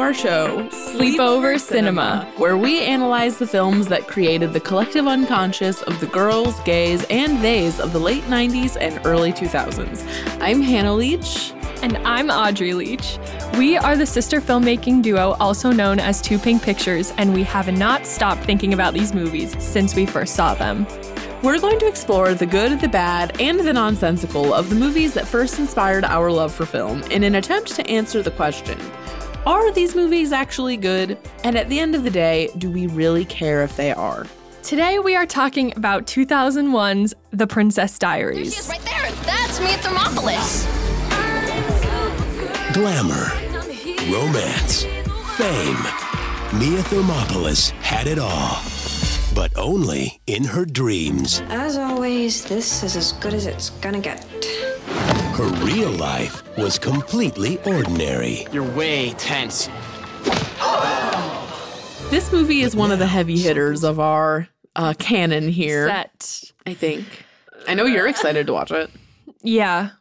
To our show, Sleepover Cinema. where we analyze the films that created the collective unconscious of the girls, gays, and theys of the late 90s and early 2000s. I'm Hannah Leach. And I'm Audrey Leach. We are the sister filmmaking duo, also known as Too Pink Pictures, and we have not stopped thinking about these movies since we first saw them. We're going to explore the good, the bad, and the nonsensical of the movies that first inspired our love for film in an attempt to answer the question Are these movies actually good? And at the end of the day, do we really care if they are? Today we are talking about 2001's The Princess She is Diaries. right there. That's Mia Thermopolis. Glamour, romance, fame. Mia Thermopolis had it all, but only in her dreams. As always, this is as good as it's gonna get. Her real life was completely ordinary. You're way tense. This movie is one of the heavy hitters of our uh, canon here, Set. I think. I know you're excited to watch it. Yeah.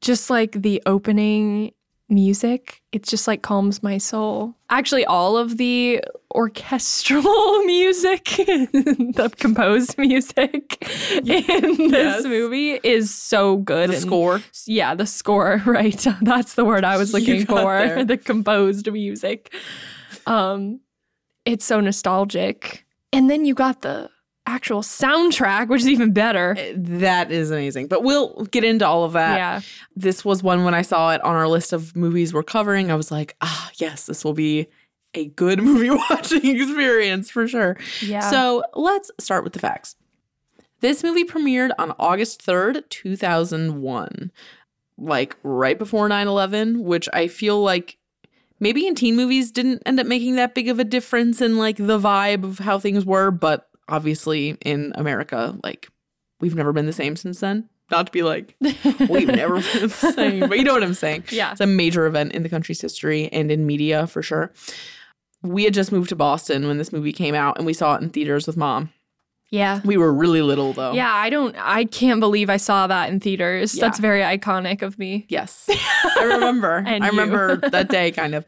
Just like the opening music, it just like calms my soul. Actually, all of the orchestral music, the composed music in this Yes. movie is so good. The and- score. Yeah, the score, right. That's the word I was looking for. there. The composed music. Um it's so nostalgic. And then you got the actual soundtrack, which is even better. That is amazing. But we'll get into all of that. yeah. This was one when I saw it on our list of movies we're covering. I was like, ah, yes, this will be a good movie watching experience for sure. Yeah. So let's start with the facts. This movie premiered on August 3rd, 2001, like right before 9 11, which I feel like maybe in teen movies didn't end up making that big of a difference in like the vibe of how things were. But obviously in America, like we've never been the same since then. Not to be like, we've never been the same, but you know what I'm saying. Yeah. It's a major event in the country's history and in media for sure. We had just moved to Boston when this movie came out and we saw it in theaters with mom. Yeah. We were really little though. Yeah, I don't I can't believe I saw that in theaters. Yeah. That's very iconic of me. Yes. I remember. I remember that day kind of.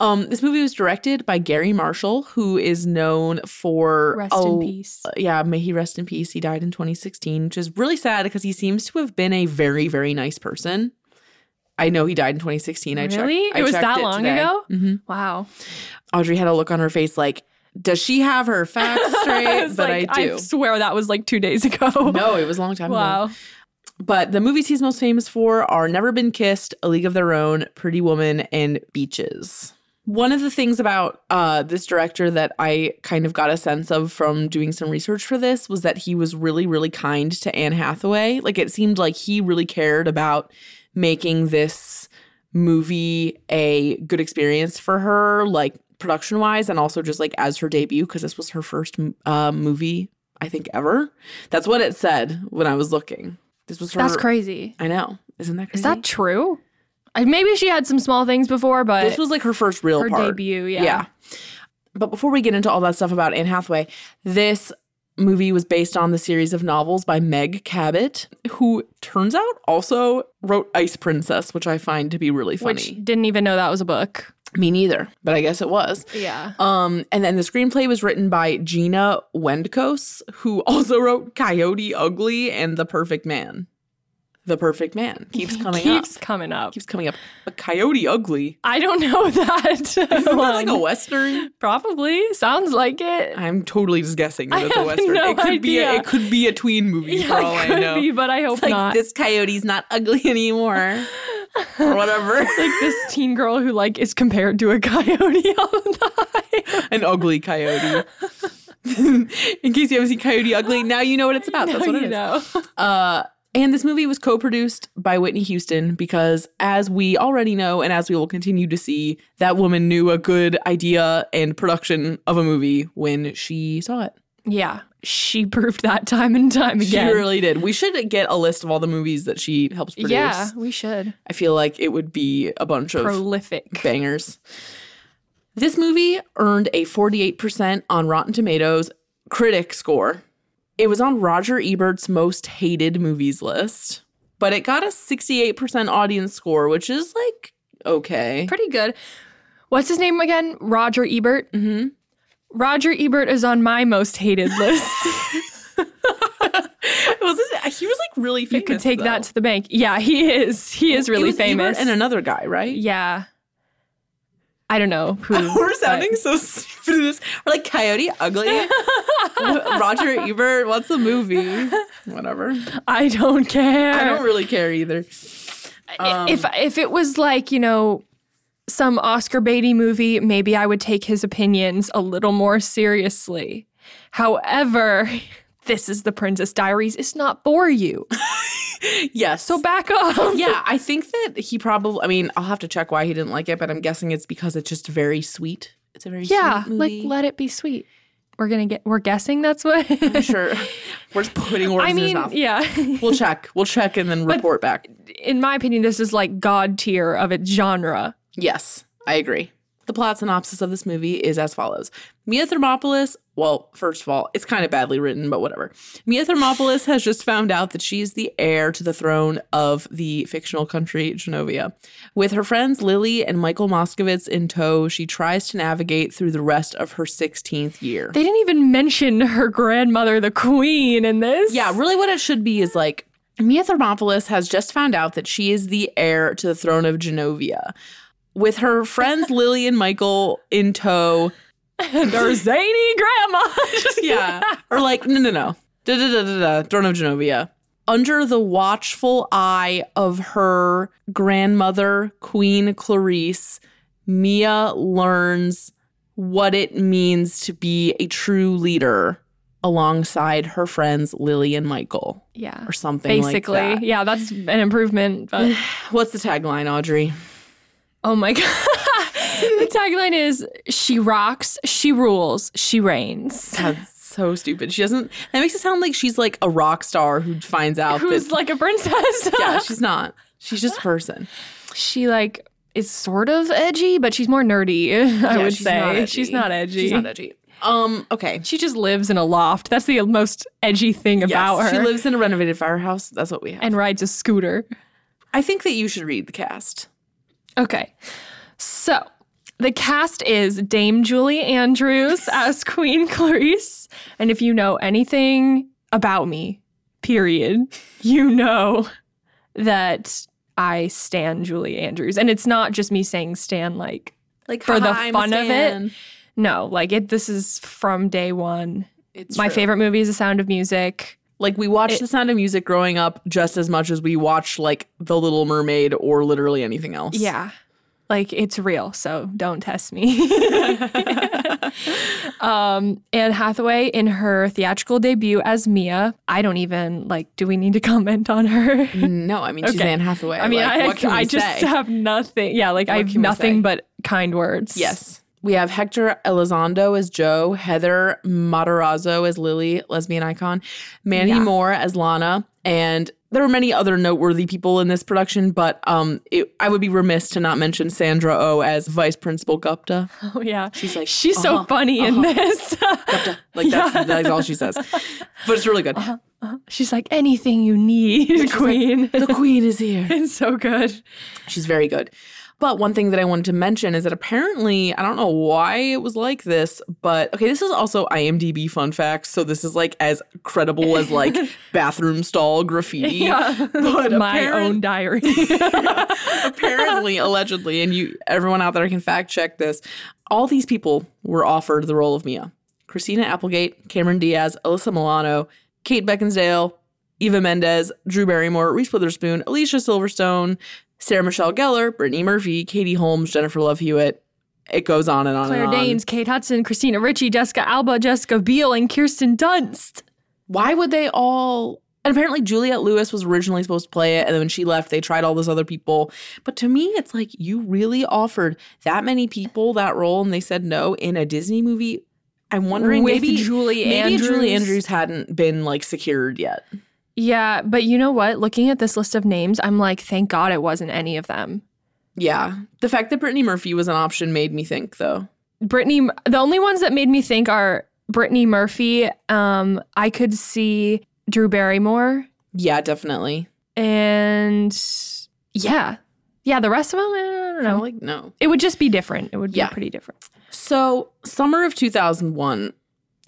Um, this movie was directed by Garry Marshall, who is known for Rest in oh, peace. Yeah, may he rest in peace. He died in 2016, which is really sad because he seems to have been a very, very nice person. I know he died in 2016. I checked. Really? It was checked that long today. ago? Mhm. Wow. Audrey had a look on her face like, does she have her facts straight? was but like, I do. swear that was like two days ago. no, it was a long time ago. Wow. But the movies he's most famous for are Never Been Kissed, A League of Their Own, Pretty Woman, and Beaches. One of the things about uh, this director that I kind of got a sense of from doing some research for this was that he was really, really kind to Anne Hathaway. Like it seemed like he really cared about making this movie a good experience for her, like production wise, and also just like as her debut, because this was her first uh, movie, I think, ever. That's what it said when I was looking. This was her. That's crazy. I know. Isn't that crazy? Is that true? I, maybe she had some small things before, but This was like her first real her part. debut, yeah. Yeah. But before we get into all that stuff about Anne Hathaway, this movie was based on the series of novels by Meg Cabot, who turns out also wrote Ice Princess, which I find to be really funny. which didn't even know that was a book. Me neither, but I guess it was. Yeah. Um, and then the screenplay was written by Gina Wendkos, who also wrote Coyote Ugly and The Perfect Man. The Perfect Man keeps coming Keeps up. coming up. Keeps coming up. But Coyote Ugly. I don't know that. Isn't that like a western? Probably sounds like it. I'm totally just guessing that I it's a western. no it could be a, idea. it could be a tween movie for all it I could know. be, but I hope It's like not. this coyote's not ugly anymore. or whatever. like this teen girl who like is compared to a coyote all the time. An ugly coyote. In case you haven't seen Coyote Ugly, now you know what it's about. That's what it is. know. Uh, and this movie was co-produced by Whitney Houston because, as we already know, and as we will continue to see, that woman knew a good idea and production of a movie when she saw it. Yeah, she proved that time and time again. She really did. We should get a list of all the movies that she helps produce. yeah, we should. I feel like it would be a bunch of Prolific. bangers. This movie earned a 48% on Rotten Tomatoes critic score. It was on Roger Ebert's most hated movies list, but it got a 68% audience score, which is like okay. Pretty good. What's his name again? Roger Ebert. Mm-hmm. Roger Ebert is on my most hated list. was he was like really famous. you could take that to the bank. Yeah, he is. He is really was Ebert famous. and another guy, right? yeah. I don't know who. We're sounding so stupid. this. We're like Coyote Ugly. Roger Ebert. What's the movie? Whatever. I don't care. I don't really care either. if um, if it was like you know some Oscar Beatty movie, maybe I would take his opinions a little more seriously. However, this is the Princess Diaries. It's not for you, Yes. so back off. yeah, I think that he probably. I mean, I'll have to check why he didn't like it, but I'm guessing it's because it's just very sweet. It's a very sweet movie. yeah, like let it be sweet. We're gonna get. We're guessing that's what. sure. We're just putting words I in his mean, mouth. yeah. We'll check. We'll check and then report back. In my opinion, this is like god tier of its genre. Yes, I agree. The plot synopsis of this movie is as follows Mia Thermopolis, well, first of all, it's kind of badly written, but whatever. Mia Thermopolis has just found out that she's the heir to the throne of the fictional country Genovia. With her friends Lily and Michael Moskowitz in tow, she tries to navigate through the rest of her 16th year. They didn't even mention her grandmother, the queen, in this. Yeah, really what it should be is like Mia Thermopolis has just found out that she is the heir to the throne of Genovia. With her friends Lily and Michael in tow, and her zany grandma. yeah. Or like, no, no, no. Da da da da da. Throne of Genovia. Under the watchful eye of her grandmother, Queen Clarice, Mia learns what it means to be a true leader alongside her friends Lily and Michael. Yeah. Or something like Basically. that. Yeah, that's an improvement. But What's the tagline, Audrey? Oh my God. the tagline is She rocks, she rules, she reigns. That's so stupid. She doesn't. That makes it sound like she's like a rock star who finds out Who's that. like a princess. yeah, she's not. She's just a person. she like is sort of edgy, but she's more nerdy, I Yeah, would she's say. not. She's not edgy. She's not edgy. Um. Okay. She just lives in a loft. That's the most edgy thing about Yes, her. She lives in a renovated firehouse. That's what we have. and rides a scooter. I think that you should read the cast. Okay. So the cast is Dame Julie Andrews as Queen Clarice. And if you know anything about me, period, you know that I stan Julie Andrews. And it's not just me saying stan like Like For the I'm fun of it? No, like it this is from day one. It's My true. favorite movie is The Sound of Music. Like we watched The Sound of Music growing up just as much as we watched like The Little Mermaid or literally anything else. Yeah. Like it's real, so don't test me. um, Anne Hathaway in her theatrical debut as Mia. I don't even like. Do we need to comment on her? No, I mean she's Okay. Anne Hathaway. I mean, Like, I, what we I just have nothing. Yeah, like I have nothing but kind words. Yes. We have Hector Elizondo as Joe, Heather Matarazzo as Lily, lesbian icon, Mandy Yeah. Moore as Lana, and there were many other noteworthy people in this production, but um, it, I would be remiss to not mention Sandra O oh as Vice Principal Gupta. Oh yeah. She's like, she's so uh-huh, funny in this. Like that's, that's all she says, but it's really good. she's like anything you need, Queen. The Queen is here. it's so good. She's very good. But one thing that I wanted to mention is that apparently, I don't know why it was like this, but okay, this is also IMDb fun facts. So this is like as credible as like bathroom stall graffiti. Yeah. But My apparent- own diary. apparently, allegedly, and you everyone out there can fact check this. All these people were offered the role of Mia. Christina Applegate, Cameron Diaz, Alyssa Milano, Kate Beckinsale, Eva Mendes, Drew Barrymore, Reese Witherspoon, Alicia Silverstone, Sarah Michelle Gellar, Brittany Murphy, Katie Holmes, Jennifer Love Hewitt. It goes on and on Claire and on. Danes, Kate Hudson, Christina Ricci, Jessica Alba, Jessica Biel, and Kirsten Dunst. Why would they all? And apparently Juliette Lewis was originally supposed to play it, and then when she left, they tried all those other people. But to me, it's like you really offered that many people that role, and they said no in a Disney movie. I'm wondering With maybe Julie maybe Julie Andrews. Andrews hadn't been like secured yet. Yeah, but you know what? Looking at this list of names, I'm like, thank God it wasn't any of them. Yeah, the fact that Brittany Murphy was an option made me think though. Brittany, the only ones that made me think are Brittany Murphy. Um, I could see Drew Barrymore, Yeah, definitely. and yeah, yeah. The rest of them, I don't don't I'm know. like, no. it would just be different. It would be Yeah. pretty different. So, summer of 2001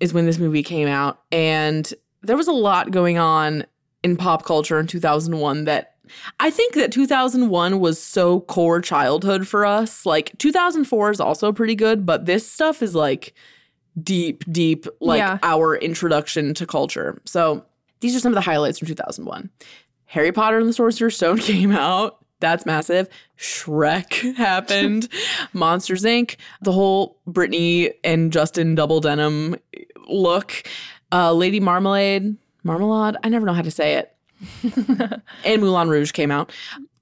is when this movie came out, and there was a lot going on in pop culture in 2001 that I think that 2001 was so core childhood for us. Like 2004 is also pretty good, but this stuff is like deep, deep, like Yeah. our introduction to culture. So, these are some of the highlights from 2001. Harry Potter and the Sorcerer's Stone came out. That's massive. Shrek happened. Monsters Inc. The whole Britney and Justin double denim look. Uh, Lady Marmalade, Marmalade. I never know how to say it. and Moulin Rouge came out.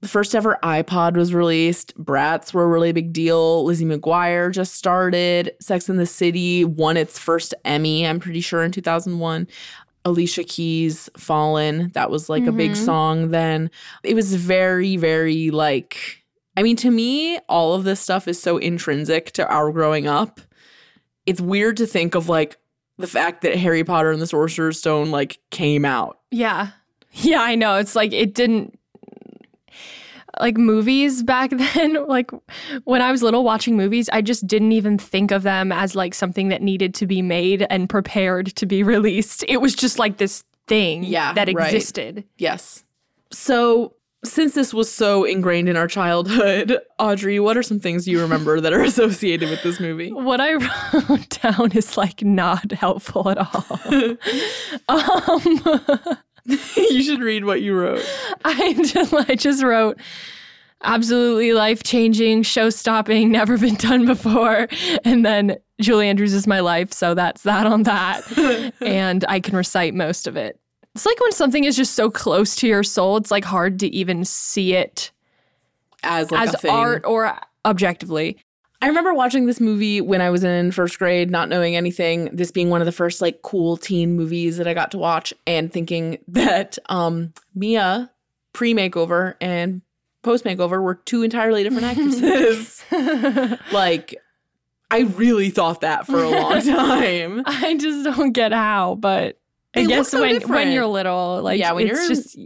The first ever iPod was released. Bratz were a really big deal. Lizzie McGuire just started. Sex in the City won its first Emmy, I'm pretty sure, in 2001. Alicia Keys, Fallin'. That was like a big mm-hmm. song then. It was very, very like, I mean, to me, all of this stuff is so intrinsic to our growing up. It's weird to think of like the fact that Harry Potter and the Sorcerer's Stone like came out. Yeah. Yeah, I know. It's like it didn't like movies back then, like when I was little watching movies, I just didn't even think of them as like something that needed to be made and prepared to be released. It was just like this thing Yeah, that right. existed. Yes. So, since this was so ingrained in our childhood, Audrey, what are some things you remember that are associated with this movie? What I wrote down is like not helpful at all. um you should read what you wrote. I just, I just wrote absolutely life changing, show stopping, never been done before. And then Julie Andrews is my life. So that's that on that. and I can recite most of it. It's like when something is just so close to your soul, it's like hard to even see it As like as a thing. art or objectively. I remember watching this movie when I was in first grade, not knowing anything. This being one of the first like cool teen movies that I got to watch, and thinking that um, Mia pre makeover and post makeover were two entirely different actresses. like, I really thought that for a long time. I just don't get how, but They look guess so when different. when you're little, like Yeah, when it's you're- just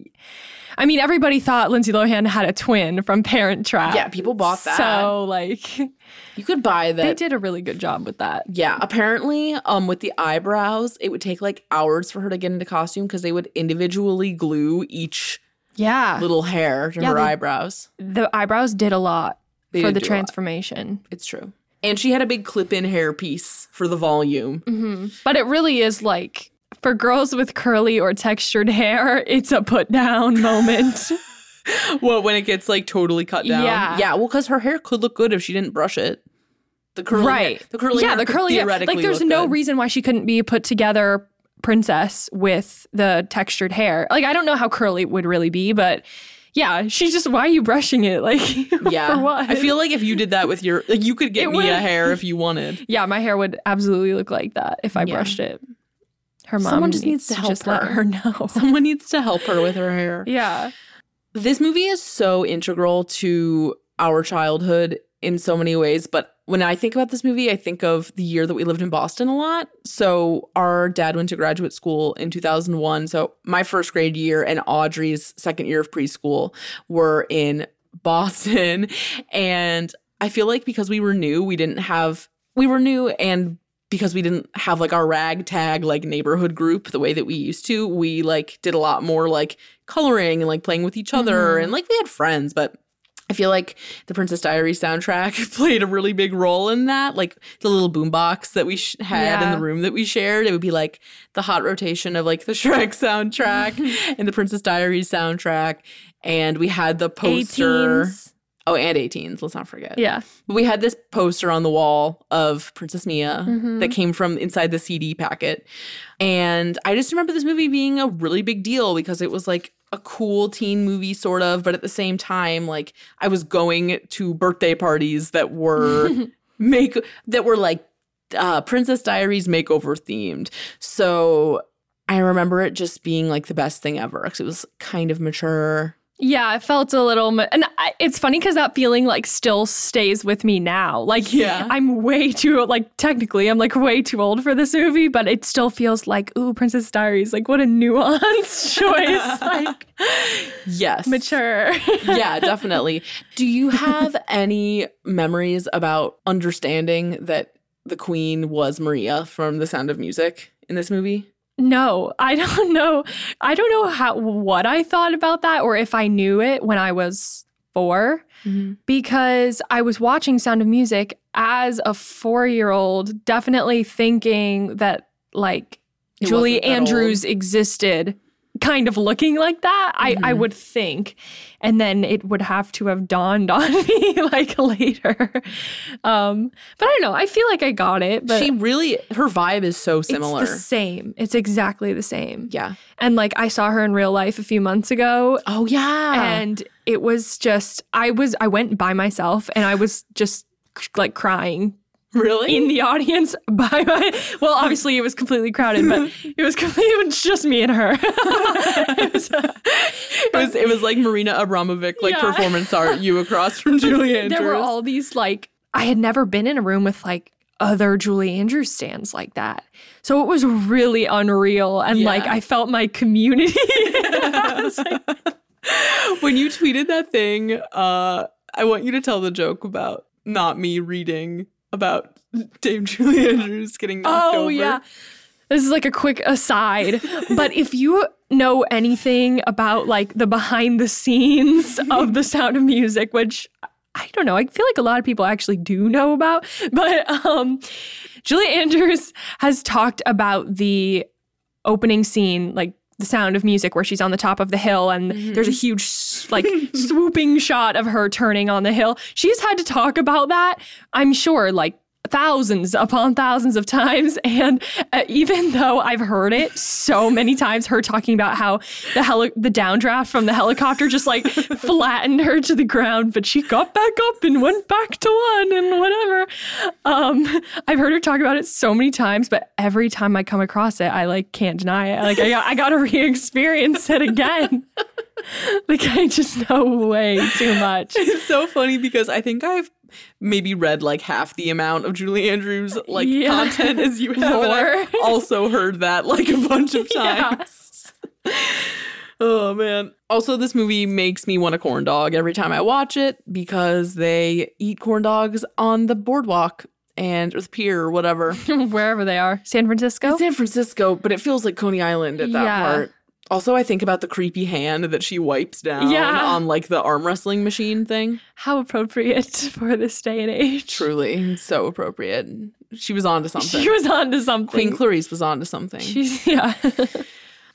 I mean, everybody thought Lindsay Lohan had a twin from Parent Trap. Yeah, people bought that. So like You could buy that. they did a really good job with that. Yeah, apparently, um, with the eyebrows, it would take like hours for her to get into costume because they would individually glue each Yeah. little hair to Yeah, her they- eyebrows. the eyebrows did a lot They for the do a lot. transformation. It's true. And she had a big clip-in hair piece for the volume. But it really is like for girls with curly or textured hair, it's a put down moment. Well, when it gets like totally cut down. Yeah. Yeah. Well, because her hair could look good if she didn't brush it. The curly right. hair, the curly yeah, the curly hair. Like there's no good. reason why she couldn't be a put together princess with the textured hair. Like I don't know how curly it would really be, but yeah, she's just why are you brushing it? Like Yeah. for what? I feel like if you did that with your like you could get It Mia would- hair if you wanted. Yeah, my hair would absolutely look like that if I Yeah. brushed it. Her mom Someone just needs to help just let her. her know. Someone needs to help her with her hair. yeah. This movie is so integral to our childhood in so many ways, but when I think about this movie, I think of the year that we lived in Boston a lot. So, our dad went to graduate school in 2001. So, my first grade year and Audrey's second year of preschool were in Boston. And I feel like because we were new, we didn't have, we were new and because we didn't have like our ragtag like neighborhood group the way that we used to, we like did a lot more like coloring and like playing with each other mm-hmm. and like we had friends, but I feel like the Princess Diaries soundtrack played a really big role in that. Like the little boombox that we sh- had in the room that we shared, it would be like the hot rotation of like the Shrek soundtrack and the Princess Diaries soundtrack. And we had the poster. 18s. Oh, and 18s, let's not forget. Yeah. But we had this poster on the wall of Princess Mia Mm-hmm. that came from inside the CD packet. And I just remember this movie being a really big deal because it was like a cool teen movie, sort of. But at the same time, like I was going to birthday parties that were make that were like uh, Princess Diaries makeover themed. So I remember it just being like the best thing ever because it was kind of mature Yeah, it felt a little, and I, it's funny because that feeling like still stays with me now. Like, Yeah. I'm way too like technically, I'm like way too old for this movie, but it still feels like, ooh, Princess Diaries, like what a nuanced choice, like Yes. mature. yeah, definitely. Do you have any memories about understanding that the queen was Maria from The Sound of Music in this movie? No, I don't know. I don't know how what I thought about that or if I knew it when I was 4 because I was watching Sound of Music as a 4-year-old definitely thinking that like It Julie Andrews existed kind of looking like that I, I would think and then it would have to have dawned on me like later um but i don't know i feel like i got it but she really, her vibe is so it's similar. the same. It's exactly the same. yeah. And like I saw her in real life a few months ago Oh, yeah. and it was just I was I went by myself and I was just like crying really? in the audience by my well obviously it was completely crowded but it was completely it was just me and her. It was, uh, it, was, it was like Marina Abramovic, like Yeah. performance art, you across from Julie Andrews. there were all these like I had never been in a room with like other Julie Andrews stands like that. So it was really unreal and like I felt my community. Like, when you tweeted that thing, uh, I want you to tell the joke about not me reading about Dame Julie Andrews getting knocked oh over. yeah. This is like a quick aside, but if you know anything about like the behind the scenes of the sound of music, which I don't know, I feel like a lot of people actually do know about, but um Julie Andrews has talked about the opening scene like the sound of music where she's on the top of the hill and mm-hmm. there's a huge like swooping shot of her turning on the hill. She's had to talk about that, I'm sure, like thousands upon thousands of times. And uh, even though I've heard it so many times her talking about how the heli- the downdraft from the helicopter just like flattened her to the ground but she got back up and went back to one and whatever. Um I've heard her talk about it so many times but every time I come across it I like can't deny it. Like I got, I got to re-experience it again. Like I just know way too much. It's so funny because I think I've maybe read like half the amount of Julie Andrews uh, like Yeah. content as you have. Also heard that like a bunch of Yeah. times. Oh man. Also, this movie makes me want a corn dog every time I watch it because they eat corn dogs on the boardwalk and or the pier or whatever. wherever they are San Francisco San Francisco, but it feels like Coney Island at that Yeah. part. Also, I think about the creepy hand that she wipes down Yeah. on like the arm wrestling machine thing. how appropriate for this day and age Truly, so appropriate. She was on to something. She was on to something. Queen Clarice was on to something. She's yeah.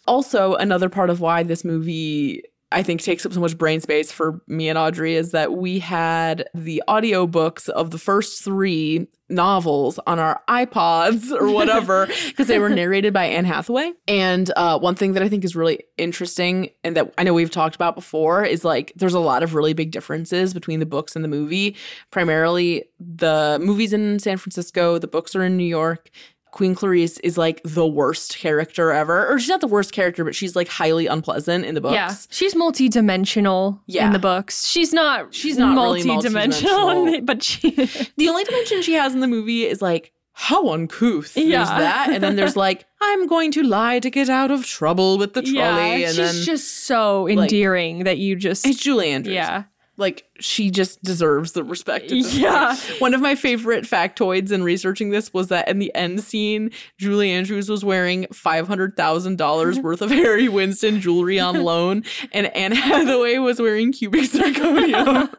also, another part of why this movie I think takes up so much brain space for me and Audrey is that we had the audiobooks of the first three novels on our iPods or whatever because they were narrated by Anne Hathaway. And uh, one thing that I think is really interesting and that I know we've talked about before is like there's a lot of really big differences between the books and the movie. Primarily, the movies in San Francisco, the books are in New York. Queen Clarice is like the worst character ever. Or she's not the worst character, but she's like highly unpleasant in the books. yeah. She's multi-dimensional Yeah. in the books. She's not She's not really multi-dimensional, multi-dimensional. but she The only dimension she has in the movie is like, how uncouth. There's Yeah. that. And then there's like, I'm going to lie to get out of trouble with the trolley. yeah, and she's then just so endearing that you just it's Julie Andrews. yeah. Like she just deserves the respect. Yeah. point. One of my favorite factoids in researching this was that in the end scene, Julie Andrews was wearing five hundred thousand dollars worth of Harry Winston jewelry on loan, and Anne Hathaway was wearing cubic zirconium.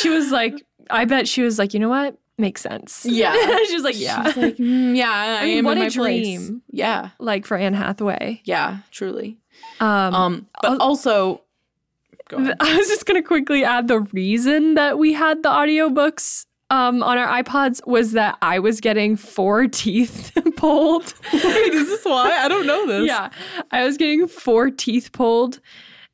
She was like, I bet she was like, you know what? Makes sense. Yeah. she was like, yeah. She's like, "Mm, yeah, I, I mean, am what in a my place." dream. Yeah, like for Anne Hathaway. yeah, truly. Um, Um, but also, go ahead. I was just gonna quickly add the reason that we had the audiobooks um, on our iPods was that I was getting four teeth pulled. Wait, is this why? I don't know this. yeah, I was getting four teeth pulled,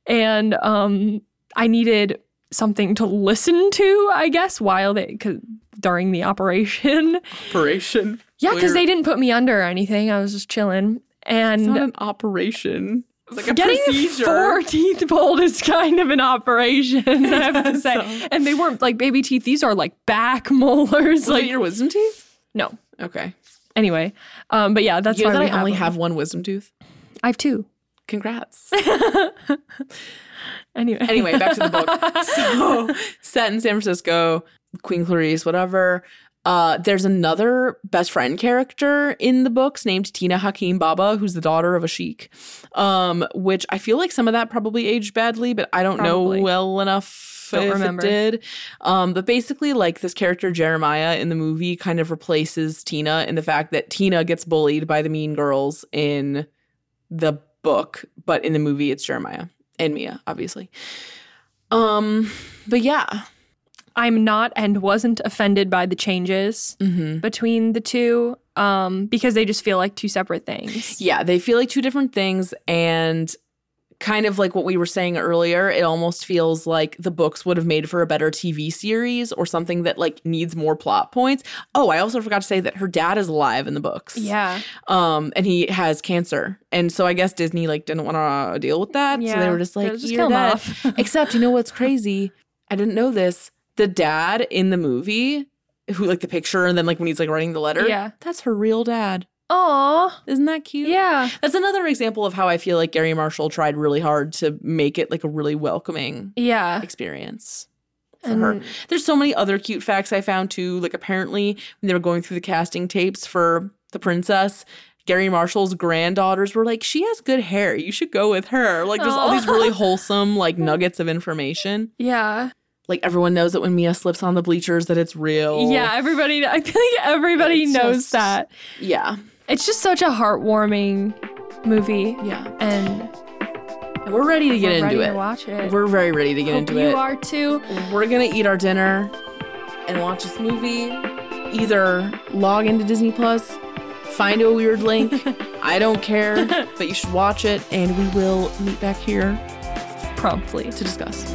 and um, I needed something to listen to, I guess, while they cause during the operation. operation. Yeah, because they didn't put me under or anything. I was just chilling, It's not and an operation. Like a Getting procedure. four teeth pulled is kind of an operation, I have to say. so. And they weren't like baby teeth; these are like back molars. Was like your wisdom teeth? no. Okay. Anyway, um, but yeah, that's you know why that I only them. have one wisdom tooth? I have two. Congrats. Anyway, anyway, back to the book. So, set in San Francisco, Queen Clarice, whatever. Uh, there's another best friend character in the books named Tina Hakim Baba, who's the daughter of a sheik. Um, which I feel like some of that probably aged badly, but I don't Probably. know well enough Don't if remember. it did. Um, but basically, like this character Jeremiah in the movie kind of replaces Tina in the fact that Tina gets bullied by the mean girls in the book, but in the movie it's Jeremiah and Mia, obviously. Um, but yeah. I'm not and wasn't offended by the changes Mm-hmm. between the two um, because they just feel like two separate things. Yeah, they feel like two different things and kind of like what we were saying earlier, it almost feels like the books would have made for a better TV series or something that like needs more plot points. Oh, I also forgot to say that her dad is alive in the books. Yeah. Um, and he has cancer. And so I guess Disney like didn't want to deal with that. So they were just like, just "You're kill him dead." off. Except you know what's crazy? I didn't know this. The dad in the movie, who like the picture and then like when he's like writing the letter, Yeah. that's her real dad. Aw. Isn't that cute? Yeah. That's another example of how I feel like Garry Marshall tried really hard to make it like a really welcoming Yeah. experience for her. There's so many other cute facts I found too. Like apparently when they were going through the casting tapes for the princess, Garry Marshall's granddaughters were like, "She has good hair. You should go with her." Like there's all these really wholesome like nuggets of information. yeah. Like everyone knows that when Mia slips on the bleachers that it's real. Yeah, everybody I feel like everybody It's knows just- that. Yeah. It's just such a heartwarming movie. Yeah. And And we're ready to get we're into ready it. to watch it. We're very ready to get Hope into you it. You are too. We're gonna eat our dinner and watch this movie. Either log into Disney Plus, find a weird link. I don't care, but you should watch it, and we will meet back here Promptly. to discuss.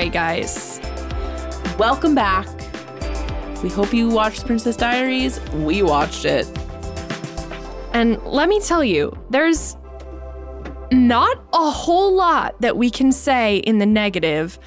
Right, guys. Welcome back. We hope you watched Princess Diaries. We watched it. And let me tell you, there's not a whole lot that we can say in the negative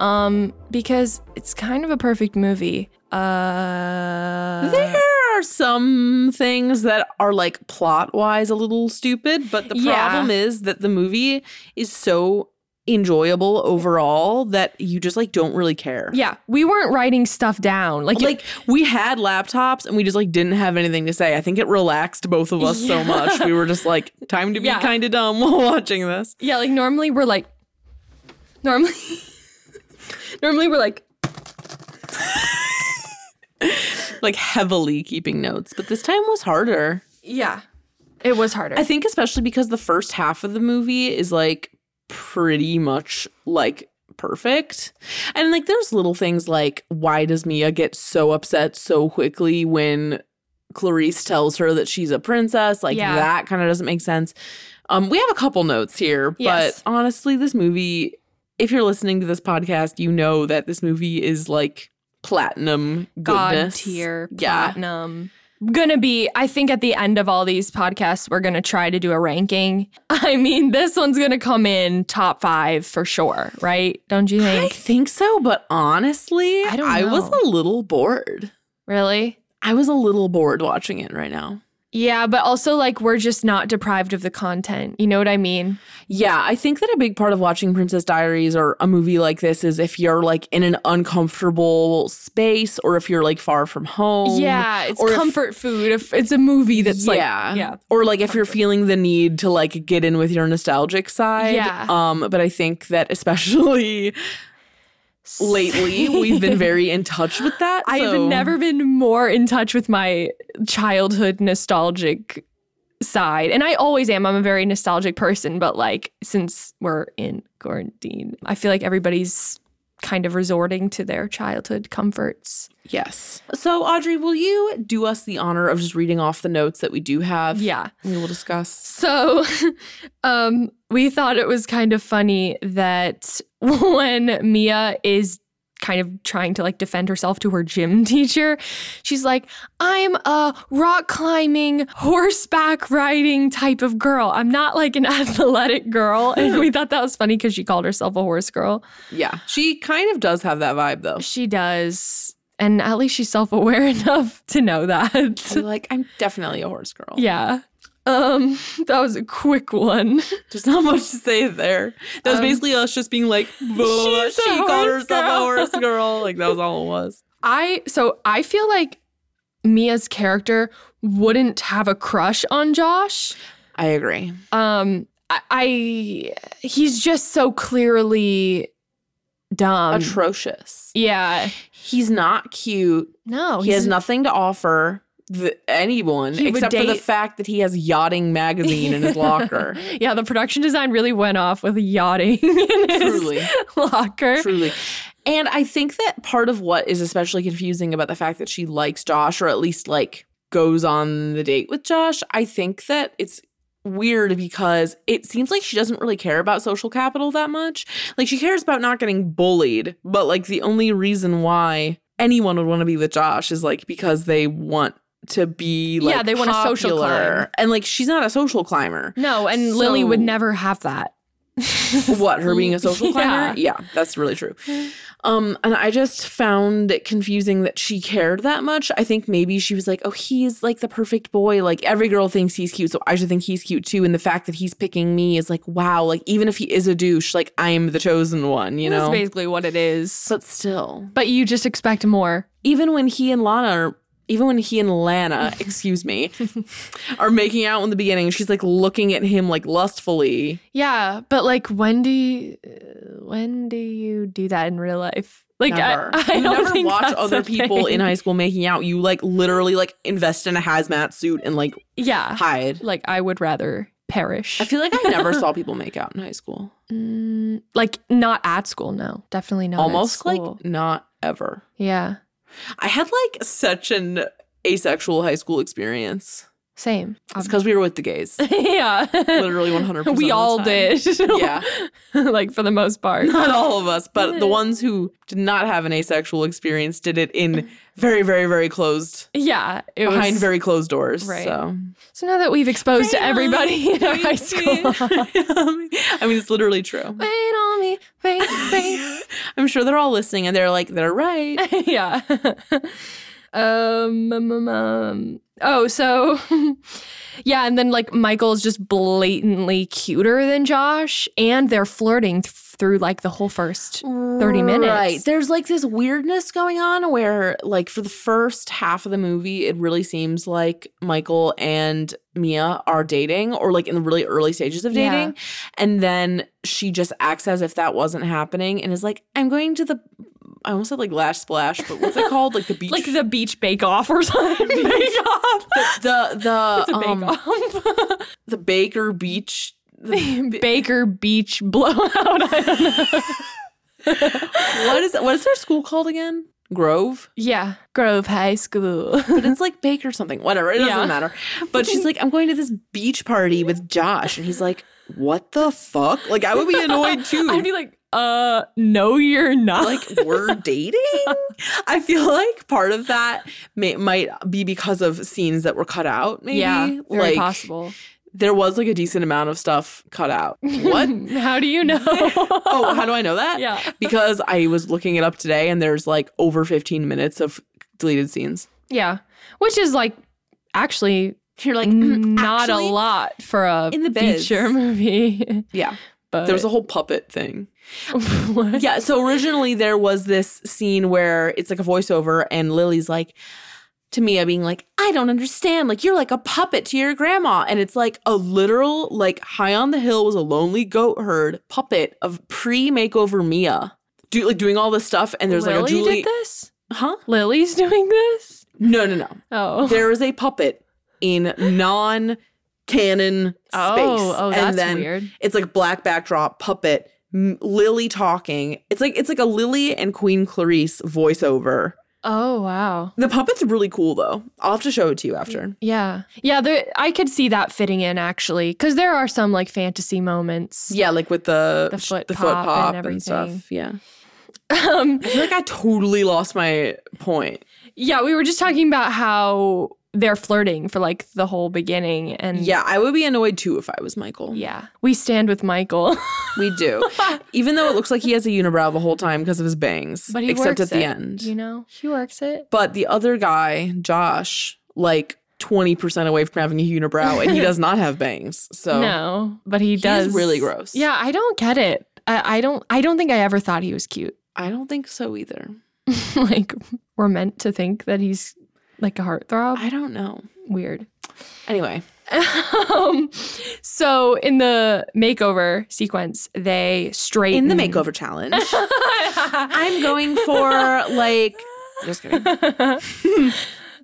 um because it's kind of a perfect movie. Uh There are some things that are like plot wise a little stupid, but the Yeah. problem is that the movie is so enjoyable overall that you just like don't really care. Yeah, we weren't writing stuff down. Like, Like we had laptops and we just like didn't have anything to say. I think it relaxed both of us so much. We were just like, time to be Yeah. kind of dumb while watching this. yeah, like normally we're like normally normally we're like Like heavily keeping notes, but this time was harder. yeah. It was harder. I think especially because the first half of the movie is like pretty much like perfect. And like there's little things like why does Mia get so upset so quickly when Clarice tells her that she's a princess? Like Yeah. that kind of doesn't make sense. Um we have a couple notes here, Yes. but honestly this movie if you're listening to this podcast, you know that this movie is like platinum God goodness. tier Yeah. platinum. Gonna be, I think at the end of all these podcasts, we're gonna try to do a ranking. I mean, this one's gonna come in top five for sure, right? Don't you think I think? so, but honestly, I don't I was a little bored. really? I was a little bored watching it right now. Yeah, but also like we're just not deprived of the content. You know what I mean? Yeah, I think that a big part of watching Princess Diaries or a movie like this is if you're like in an uncomfortable space or if you're like far from home. yeah, it's or if- comfort food. If it's a movie that's like, yeah. yeah, Or like if you're feeling the need to like get in with your nostalgic side. Yeah. Um, but I think that especially lately we've been very in touch with that. I've never been more in touch with my childhood nostalgic side. And I always am. I'm a very nostalgic person, but like since we're in quarantine, I feel like everybody's kind of resorting to their childhood comforts. Yes. So Audrey, will you do us the honor of just reading off the notes that we do have? Yeah. We will discuss. So, um, we thought it was kind of funny that when Mia is kind of trying to like defend herself to her gym teacher, she's like, I'm a rock climbing, horseback riding type of girl. I'm not like an athletic girl. And we thought that was funny because she called herself a horse girl. Yeah. She kind of does have that vibe though. She does. And at least she's self aware enough to know that. Like, I'm definitely a horse girl. yeah. Um, that was a quick one. Just not much to say there. That was Um, basically us just being like, "Buh, she's a she called herself girl." a horse girl. Like that was all it was. I so I feel like Mia's character wouldn't have a crush on Josh. I agree. Um I, I he's just so clearly dumb. Atrocious. yeah. He's not cute. No, he has nothing to offer the, anyone He except for the fact that he has yachting magazine in his locker. Yeah, the production design really went off with yachting in his Truly. locker. Truly. And I think that part of what is especially confusing about the fact that she likes Josh, or at least like goes on the date with Josh, I think that it's weird because it seems like she doesn't really care about social capital that much. Like she cares about not getting bullied, but like the only reason why anyone would want to be with Josh is like because they want to be like Yeah, they want a social popular. climb. And like she's not a social climber. No, and Lily would never have that. what her being a social climber Yeah. yeah. that's really true um and i just found it confusing that she cared that much i think maybe she was like oh he's like the perfect boy like every girl thinks he's cute so i should think he's cute too and the fact that he's picking me is like wow like even if he is a douche like i'm the chosen one you That's know basically what it is. but still But you just expect more. even when he and lana are even when he and Lana, excuse me, are making out in the beginning, she's like looking at him like lustfully. Yeah, but like when do you uh, when do you do that in real life? Like Never. I, I you never watch other people in high school making out. You like literally like invest in a hazmat suit and like Yeah. hide. Like I would rather perish. I feel like I never saw people make out in high school. Mm, like not at school, no. Definitely not. at Almost like not ever. Yeah. I had like such an asexual high school experience. Same. It's um, because we were with the gays. yeah. Literally 100% We all did. Yeah. like for the most part. Not all of us, but the ones who did not have an asexual experience did it in very, very, very closed, Yeah. Behind was very closed doors. Right. So So now that we've exposed Rain everybody in our high school. I mean, it's literally true. Rain on me, rain, rain. I'm sure they're all listening and they're like, they're right. yeah. Um, um, um, um, oh, so yeah, and then like Michael's just blatantly cuter than Josh, and they're flirting th- through like the whole first 30 minutes. Right. There's like this weirdness going on where, like, for the first half of the movie, it really seems like Michael and Mia are dating or like in the really early stages of Yeah. dating. And then she just acts as if that wasn't happening and is like, I'm going to the. I almost said like Lash Splash, but what's it called? Like the beach. Like the beach bake off or something. bake off. the the It's a bake um, off. the Baker Beach. the- Baker Beach blowout. I don't know. what is what is their school called again? Grove. Yeah, Grove High School. but it's like Baker something, whatever. It doesn't Yeah. matter. But she's like, I'm going to this beach party with Josh, and he's like, What the fuck? Like, I would be annoyed too. I'd be like, uh, no, you're not. like we're dating i feel like part of that may, might be because of scenes that were cut out maybe yeah, very like possible. there was like a decent amount of stuff cut out what How do you know? oh how do i know that Yeah. because i was looking it up today and there's like over 15 minutes of deleted scenes yeah, which is like actually you're like not actually, a lot for a in the biz. feature movie. yeah but there was a whole puppet thing What? Yeah, so originally there was this scene where it's like a voiceover and Lily's like to Mia being like, I don't understand. Like you're like a puppet to your grandma. And it's like a literal, like high on the hill was a lonely goat herd puppet of pre-makeover Mia. Do like doing all this stuff and there's Lily like a Julie. did this. Huh? Lily's doing this. No, no, no. Oh, There is a puppet in non-canon space. oh, oh, that's and then weird. it's like black backdrop puppet m- lily talking it's like it's like a lily and queen clarice voiceover Oh, wow. the puppet's really cool though i'll have to show it to you after Yeah, yeah. There, I could see that fitting in actually, because there are some like fantasy moments. yeah like with the The foot the pop foot and pop and, everything. stuff yeah Um, i feel like i totally lost my point yeah, we were just talking about how they're flirting for like the whole beginning, and yeah i would be annoyed too if i was michael yeah, we stand with Michael. we do even though it looks like he has a unibrow the whole time because of his bangs But he except works at the it, end You know, he works it. But the other guy, Josh, like 20% away from having a unibrow and he does not have bangs. So no, but he does. really gross. Yeah, I don't get it. I, I don't. I don't think I ever thought he was cute. I don't think so either. like we're meant to think that he's like a heartthrob. I don't know. Weird. Anyway, um, so in the makeover sequence, they straighten in the makeover challenge, I'm going for like just kidding.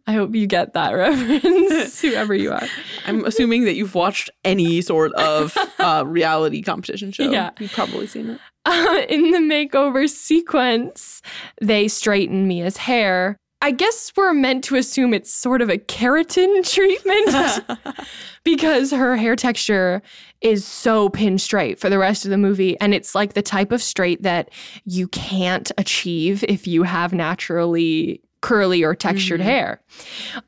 I hope you get that reference, whoever you are. I'm assuming that you've watched any sort of uh, reality competition show. Yeah. You've probably seen it. Uh, in the makeover sequence, they straighten Mia's hair. I guess we're meant to assume it's sort of a keratin treatment because her hair texture is so pin straight for the rest of the movie. And it's like the type of straight that you can't achieve if you have naturally curly or textured mm-hmm. hair.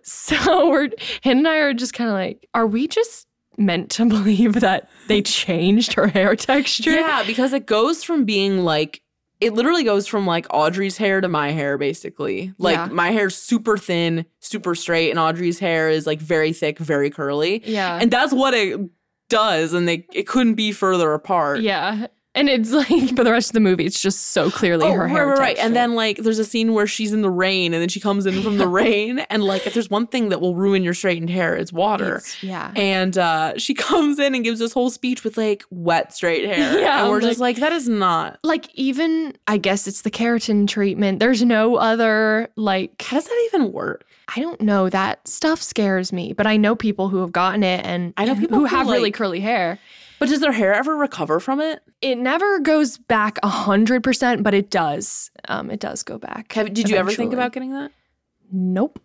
So we're, him and I are just kind of like, are we just meant to believe that they changed her hair texture? Yeah, because it goes from being like it literally goes from like Audrey's hair to my hair, basically. Like Yeah. my hair's super thin, super straight, and Audrey's hair is like very thick, very curly. Yeah. And that's what it does, and they it couldn't be further apart. Yeah. And it's like for the rest of the movie, it's just so clearly Oh, her right, hair. right, right. And then like there's a scene where she's in the rain and then she comes in from the rain. And like if there's one thing that will ruin your straightened hair, it's water. It's- yeah. And uh, she comes in and gives this whole speech with like wet straight hair. Yeah, And we're I'm just like, that is not like even I guess it's the keratin treatment. There's no other like how does that even work? I don't know. That stuff scares me, but I know people who have gotten it and I know people who who, have really curly hair. But does their hair ever recover from it? It never goes back a hundred percent, but it does. Um, it does go back. Have, did you ever think about getting that? Nope.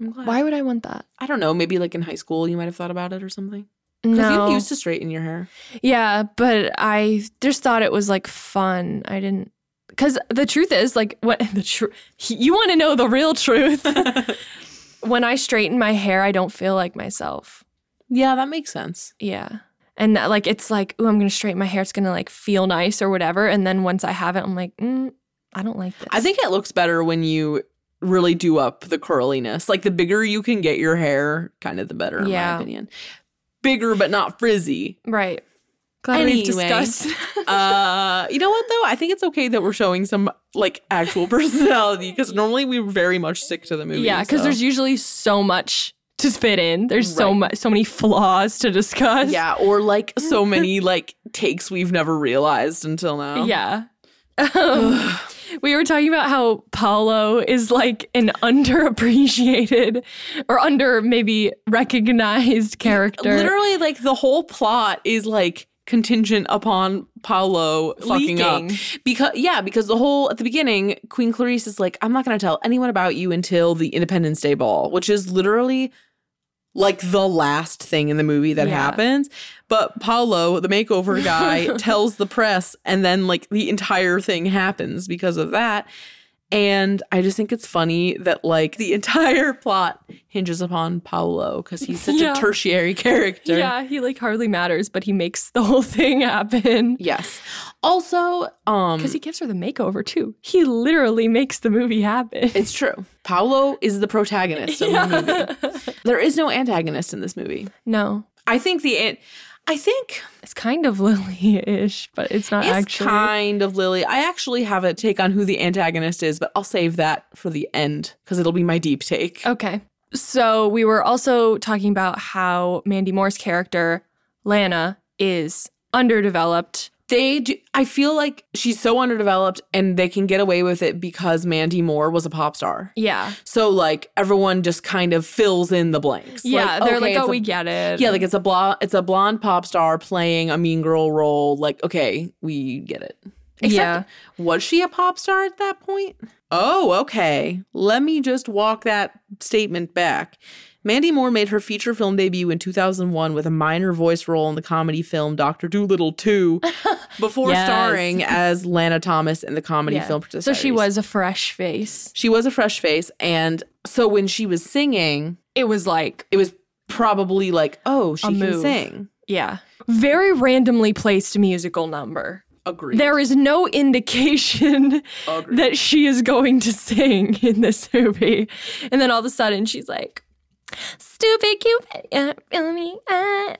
I'm glad. Why would I want that? I don't know. Maybe like in high school, you might have thought about it or something. Because No. you used to straighten your hair. Yeah, but I just thought it was like fun. I didn't because the truth is like what the truth. You want to know the real truth? when I straighten my hair, I don't feel like myself. Yeah, that makes sense. Yeah. And like it's like, oh, I'm gonna straighten my hair. It's gonna like feel nice or whatever. And then once I have it, I'm like, mm, I don't like this. I think it looks better when you really do up the curliness. Like the bigger you can get your hair, kind of the better, in Yeah. my opinion. Bigger but not frizzy. right. Glad we've discussed. Uh, you know what though? I think it's okay that we're showing some like actual personality because normally we very much stick to the movie. yeah, because so. there's usually so much to fit in. There's so much, so many flaws to discuss. yeah, or like so many like takes we've never realized until now. Yeah. Um, we were talking about how Paolo is like an underappreciated or under maybe recognized character. Literally, like the whole plot is like contingent upon Paolo fucking Leaking. up. Because yeah, because the whole at the beginning, Queen Clarice is like, I'm not gonna tell anyone about you until the Independence Day ball, which is literally like the last thing in the movie that Yeah. happens. But Paolo, the makeover guy, tells the press, and then like the entire thing happens because of that. And I just think it's funny that like the entire plot hinges upon Paolo because he's such Yeah. a tertiary character. Yeah, he like hardly matters, but he makes the whole thing happen. Yes. Also, um, Because he gives her the makeover too. He literally makes the movie happen. it's true. Paolo is the protagonist of the movie. There is no antagonist in this movie. No, I think the an- I think it's kind of Lily-ish, but it's not it's actually. kind of Lily. I actually have a take on who the antagonist is, but I'll save that for the end because it'll be my deep take. Okay. So we were also talking about how Mandy Moore's character, Lana, is underdeveloped. They do, I feel like she's so underdeveloped and they can get away with it because Mandy Moore was a pop star. Yeah. So like everyone just kind of fills in the blanks. Yeah. they're like, oh, a- we get it. Yeah, like it's a blonde it's a blonde pop star playing a mean girl role. Like, okay, we get it. Except, Yeah. was she a pop star at that point? Oh, okay. Let me just walk that statement back. Mandy Moore made her feature film debut in 2001 with a minor voice role in the comedy film Dr. Dolittle 2 before Yes. starring as Lana Thomas in the comedy Yeah. film Princess So she was a fresh face. she was a fresh face and so when she was singing, It was like, it was probably like, oh, she can move. sing. yeah, very randomly placed musical number. Agreed. There is no indication Agreed. that she is going to sing in this movie. And then all of a sudden she's like, Stupid Cupid, uh, feel me, uh."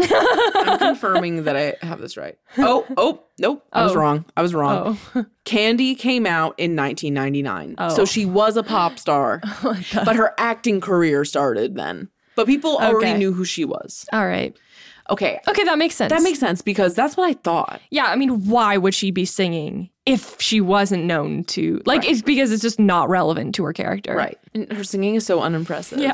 I'm confirming that I have this right. Oh, oh, nope. I was Oh. wrong. I was wrong. Oh, Candy came out in 1999. Oh. So she was a pop star, but her acting career started then. But people already Okay. knew who she was. all right. Okay. Okay, that makes sense. That makes sense because that's what I thought. Yeah, I mean, why would she be singing if she wasn't known to? Like, it's because it's just not relevant to her character. Right. And her singing is so unimpressive. Yeah.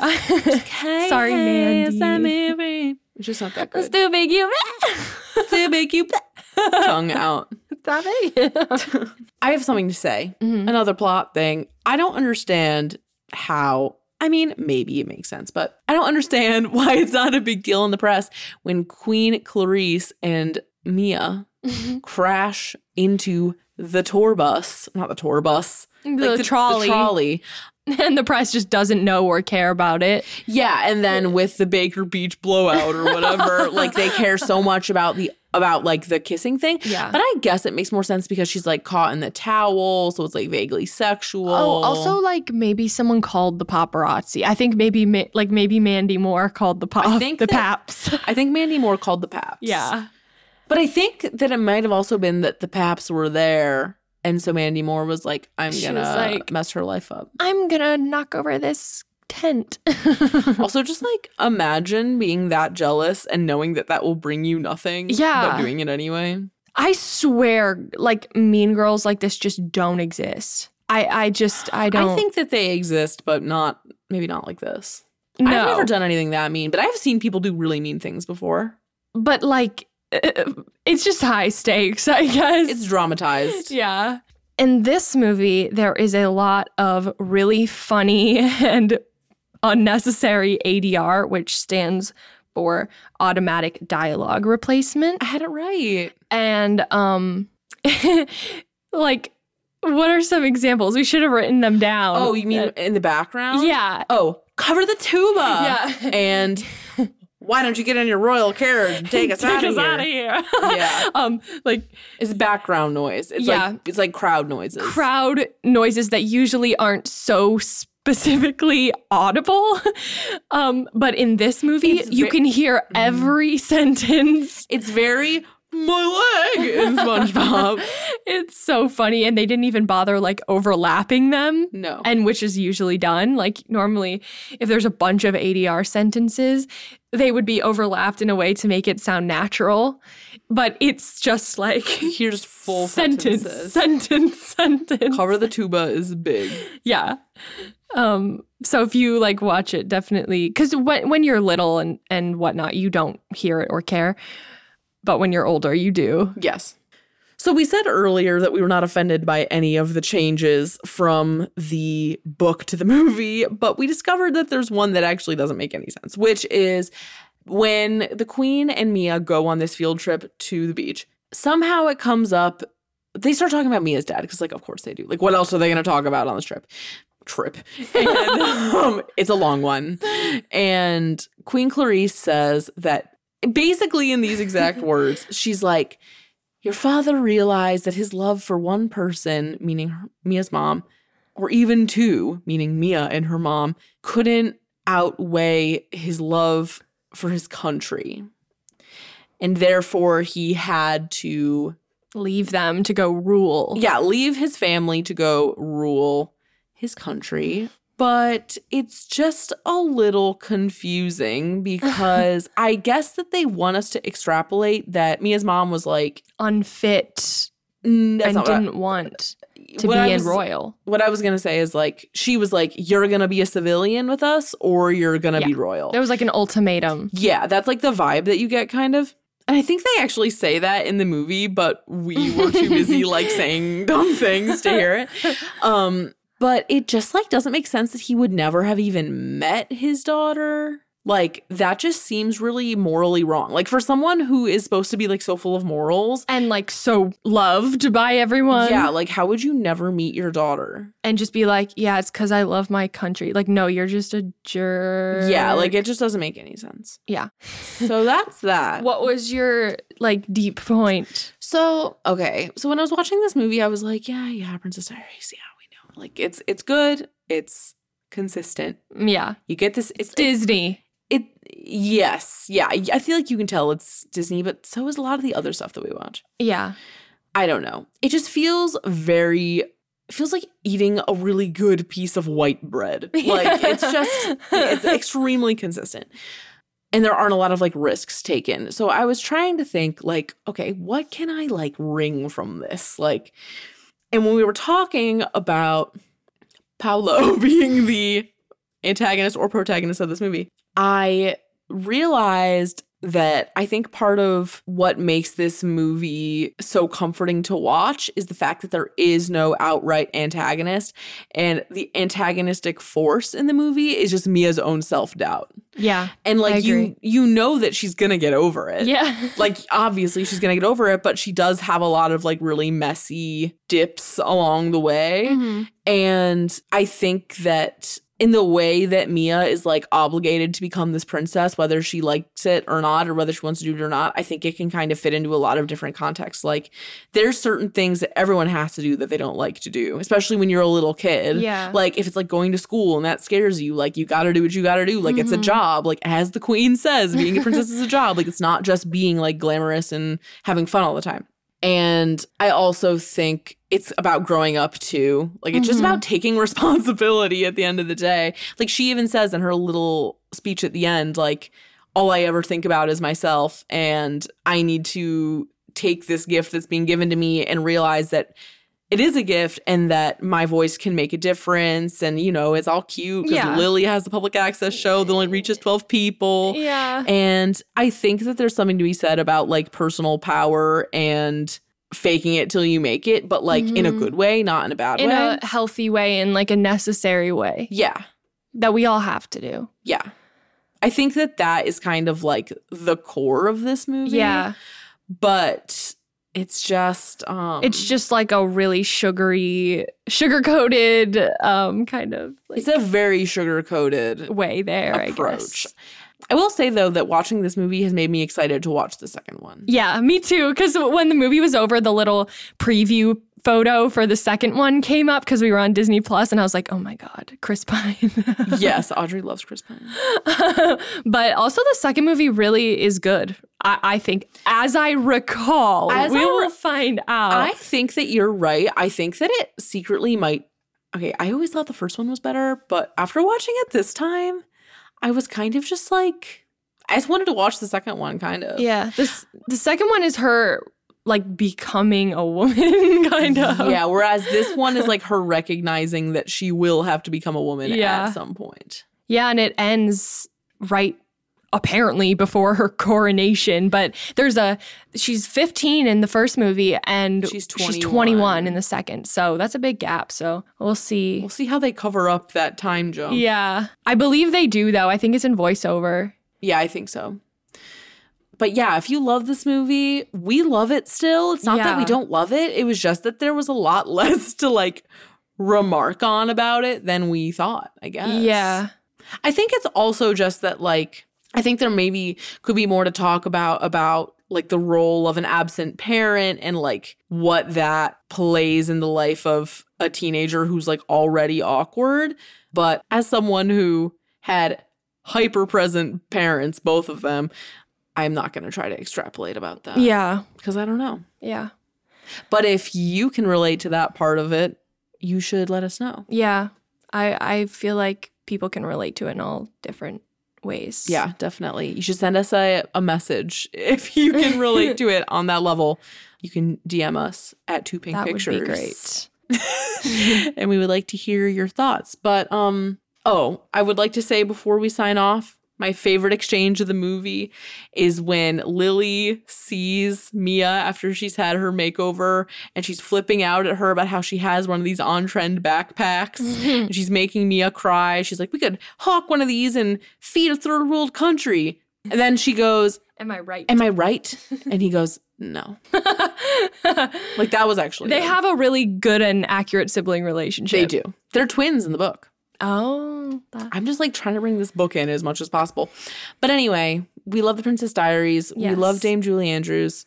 Sorry, Mandy. It's just not that good. Stupid Cupid. to make you tongue out. Stop it. I have something to say. Mm-hmm. Another plot thing. I don't understand how. I mean, maybe it makes sense, but I don't understand why it's not a big deal in the press when Queen Clarice and Mia Mm-hmm. crash into the tour bus, not the tour bus, The trolley. trolley. and the press just doesn't know or care about it. Yeah, and then with the Baker Beach blowout or whatever, like they care so much about the about like the kissing thing. Yeah. But I guess it makes more sense because she's like caught in the towel, so it's like vaguely sexual. Oh, also like maybe someone called the paparazzi. I think maybe ma- like maybe Mandy Moore called the pop I think the that- paps. I think Mandy Moore called the Paps. yeah. But I think that it might have also been that the Paps were there. And so Mandy Moore was like, I'm She gonna like- mess her life up. I'm gonna knock over this tent. also, just like imagine being that jealous and knowing that that will bring you nothing. Yeah. But doing it anyway. I swear, like mean girls like this just don't exist. I I just I don't. I think that they exist, but not maybe not like this. no, I've never done anything that mean, but I've seen people do really mean things before. but like it's just high stakes. I guess It's dramatized. Yeah. In this movie, there is a lot of really funny and unnecessary ADR, which stands for automatic dialogue replacement. I had it right. And um like what are some examples? We should have written them down. Oh, you mean in the background? Yeah. Oh, cover the tuba. Yeah. And why don't you get in your royal carriage and take us Take out of us here? out of here. Yeah. um like It's background noise. It's Yeah. like it's like crowd noises. crowd noises that usually aren't so specifically audible. Um, but in this movie, It's you ve- can hear every sentence. It's very my leg in SpongeBob. It's so funny. And they didn't even bother like overlapping them. No. And which is usually done. Like normally, if there's a bunch of ADR sentences, they would be overlapped in a way to make it sound natural. But it's just like Here's full sentence, sentences. sentence, sentence. Cover the tuba is big. Yeah. Um, so if you like watch it, definitely because when when you're little and and whatnot, you don't hear it or care. But when you're older, you do. Yes. So we said earlier that we were not offended by any of the changes from the book to the movie, but we discovered that there's one that actually doesn't make any sense, which is when the queen and Mia go on this field trip to the beach. Somehow it comes up they start talking about Mia's dad because like of course they do. Like what else are they going to talk about on this trip? Trip. And um, it's a long one. And Queen Clarice says that basically in these exact words, she's like your father realized that his love for one person, meaning her, Mia's mom, or even two, meaning Mia and her mom, couldn't outweigh his love for his country. And therefore, he had to, Leave them to go rule. yeah, leave his family to go rule his country. But it's just a little confusing because I guess that they want us to extrapolate that Mia's mom was like, Unfit "Mm, that's and not I- didn't want to be I in royal. What I was gonna say is like she was like, "You're gonna be a civilian with us, or you're gonna Yeah. be royal." There was like an ultimatum. yeah, that's like the vibe that you get, kind of. And I think they actually say that in the movie, but we were too busy like saying dumb things to hear it. Um, but it just like doesn't make sense that he would never have even met his daughter. Like that just seems really morally wrong. Like for someone who is supposed to be like so full of morals. And like so loved by everyone. Yeah, like how would you never meet your daughter? And just be like, yeah, it's because I love my country. Like, no, you're just a jerk. Yeah, like it just doesn't make any sense. Yeah. So that's that. What was your like deep point? So okay, so when I was watching this movie, I was like, yeah, yeah, Princess Diaries, yeah. Like it's it's good, it's consistent. Mm, yeah. You get this. It's, it's Disney. it. Yes, yeah. I I feel like you can tell it's Disney, but so is a lot of the other stuff that we watch. Yeah. I don't know. It just feels very. It feels like eating a really good piece of white bread. Like it's just it's extremely consistent. And there aren't a lot of like risks taken. So I was trying to think like, okay, what can I like wring from this? Like and when we were talking about Paolo being the antagonist or protagonist of this movie, I realized that I think part of what makes this movie so comforting to watch is the fact that there is no outright antagonist and the antagonistic force in the movie is just Mia's own self-doubt. Yeah. And like you you know that she's going to get over it Yeah. like obviously she's gonna get over it but she does have a lot of like really messy dips along the way Mhm. and i think that in the way that mia is like obligated to become this princess whether she likes it or not or whether she wants to do it or not i think it can kind of fit into a lot of different contexts. Like there's certain things that everyone has to do that they don't like to do especially when you're a little kid. Yeah. like if it's like going to school and that scares you like you gotta do what you gotta do. Like it's a Mhm. job. Like as the queen says being a princess is a job. Like it's not just being like glamorous and having fun all the time and i also think it's about growing up too like it's just Mhm. about taking responsibility at the end of the day like she even says in her little speech at the end like all i ever think about is myself and i need to take this gift that's being given to me and realize that it is a gift and that my voice can make a difference and you know it's all cute because Yeah. lily has the public access show that only reaches 12 people Yeah. and i think that there's something to be said about like personal power and faking it till you make it but like in a Mhm. good way not in a bad In way a healthy way in like a necessary way yeah that we all have to do. yeah i think that that is kind of like the core of this movie Yeah. but it's just um It's just like a really sugary, sugar coated um kind of like it's a very sugar coated way there, I approach. guess. I will say though that watching this movie has made me excited to watch the second one. Yeah, me too. Because when the movie was over, the little preview photo for the second one came up because we were on Disney Plus, and I was like, "Oh my god, Chris Pine!" yes, Audrey loves Chris Pine. but also, the second movie really is good. I, I think, as I recall, As we I will re- find out. I think that you're right. I think that it secretly might. Okay, I always thought the first one was better, but after watching it this time, I was kind of just like, I just wanted to watch the second one, kind of. yeah, this the second one is her like becoming a woman, kind of. Yeah, whereas this one is like her recognizing that she will have to become a woman Yeah. at some point. Yeah, and it ends right apparently before her coronation, but there's a she's 15 in the first movie and She's she's 21. 21 in the second. So that's a big gap. So we'll see. We'll see how they cover up that time jump. Yeah. I believe they do though. I think it's in voiceover. Yeah, I think so. But yeah, if you love this movie, we love it still. It's not that we don't love it. It was just that there was a lot less to like remark on about it than we thought, I guess. Yeah. I think it's also just that like I think there maybe could be more to talk about about like the role of an absent parent and like what that plays in the life of a teenager who's like already awkward. But as someone who had hyper present parents, both of them, I'm not going to try to extrapolate about that. Yeah. Because I don't know. Yeah. But if you can relate to that part of it, you should let us know. Yeah. I I feel like people can relate to it in all different ways. Yeah, definitely. You should send us a, a message if you can relate to it on that level. You can DM us at Too Pink That Pictures. would be great. and we would like to hear your thoughts. But um oh, I would like to say before we sign off, my favorite exchange of the movie is when Lily sees Mia after she's had her makeover and she's flipping out at her about how she has one of these on trend backpacks and she's making Mia cry. She's like, We could hawk one of these and feed a third world country. And then she goes, Am I right? Am I right? And he goes, No. like that was actually they good. have a really good and accurate sibling relationship. They do. They're twins in the book. Oh, that- I'm just like trying to bring this book in as much as possible. But anyway, we love The Princess Diaries. We love Dame Julie Andrews.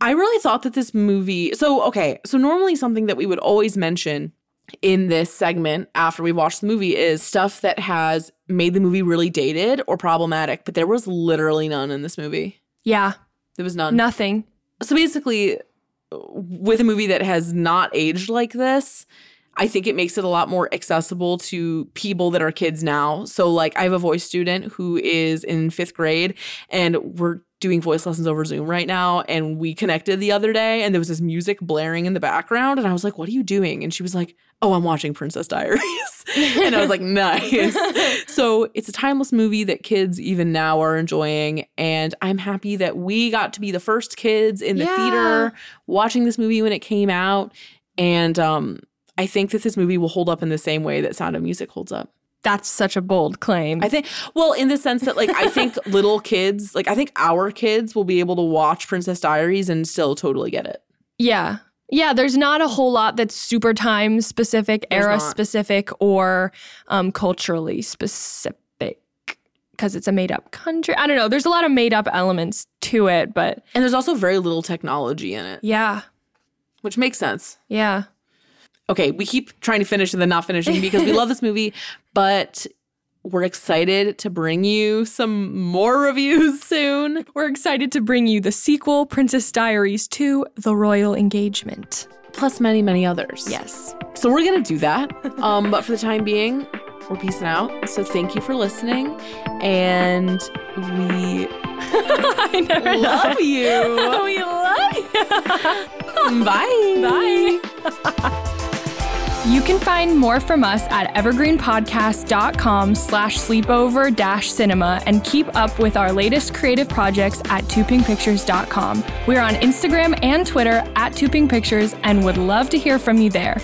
I really thought that this movie. So, okay. So, normally something that we would always mention in this segment after we watch the movie is stuff that has made the movie really dated or problematic. But there was literally none in this movie. yeah. There was none. Nothing. So basically, with a movie that has not aged like this, I think it makes it a lot more accessible to people that are kids now. So, like, I have a voice student who is in fifth grade, and we're doing voice lessons over Zoom right now. And we connected the other day, and there was this music blaring in the background. And I was like, What are you doing? And she was like, Oh, I'm watching Princess Diaries. and I was like, Nice. so, it's a timeless movie that kids even now are enjoying. And I'm happy that we got to be the first kids in the Yeah. theater watching this movie when it came out. And um, I think that this movie will hold up in the same way that Sound of Music holds up. That's such a bold claim. I think, well, in the sense that, like, I think little kids, like, I think our kids will be able to watch Princess Diaries and still totally get it. yeah. Yeah, there's not a whole lot that's super time specific, There's era not. specific, or um, culturally specific because it's a made up country. I don't know. There's a lot of made up elements to it, but And there's also very little technology in it, yeah, which makes sense. yeah. Okay, we keep trying to finish and then not finishing because we love this movie, but we're excited to bring you some more reviews soon. We're excited to bring you the sequel, Princess Diaries 2 The Royal Engagement. Plus many, many others. Yes. So we're gonna do that. Um, but for the time being, we're peacing out. So thank you for listening, and we love you. We love you. Bye. Bye. You can find more from us at evergreenpodcast.com slash sleepover dash cinema and keep up with our latest creative projects at toopinkpictures.com. We're on Instagram and Twitter at toopinkpictures and would love to hear from you there.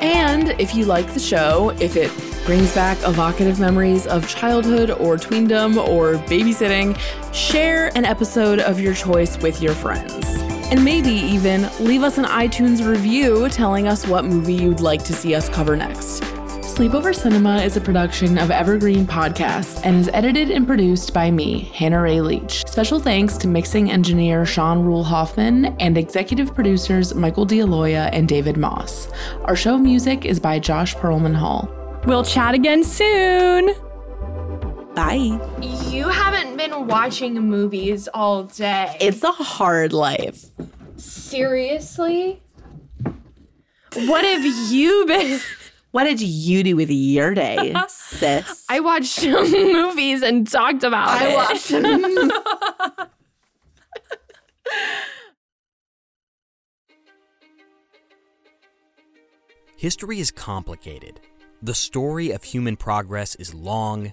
And if you like the show, if it brings back evocative memories of childhood or tweendom or babysitting, share an episode of your choice with your friends. And maybe even leave us an iTunes review telling us what movie you'd like to see us cover next. Sleepover Cinema is a production of Evergreen Podcasts and is edited and produced by me, Hannah Ray Leach. Special thanks to mixing engineer Sean Rule Hoffman and executive producers Michael D'Aloia and David Moss. Our show music is by Josh Perlman Hall. We'll chat again soon. Bye. You haven't been watching movies all day. It's a hard life. Seriously? What have you been? What did you do with your day, sis? I watched movies and talked about it. watched. History is complicated. The story of human progress is long,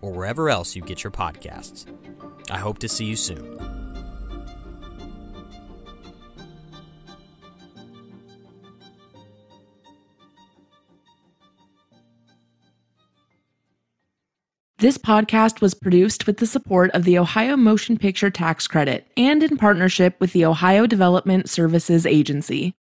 or wherever else you get your podcasts. I hope to see you soon. This podcast was produced with the support of the Ohio Motion Picture Tax Credit and in partnership with the Ohio Development Services Agency.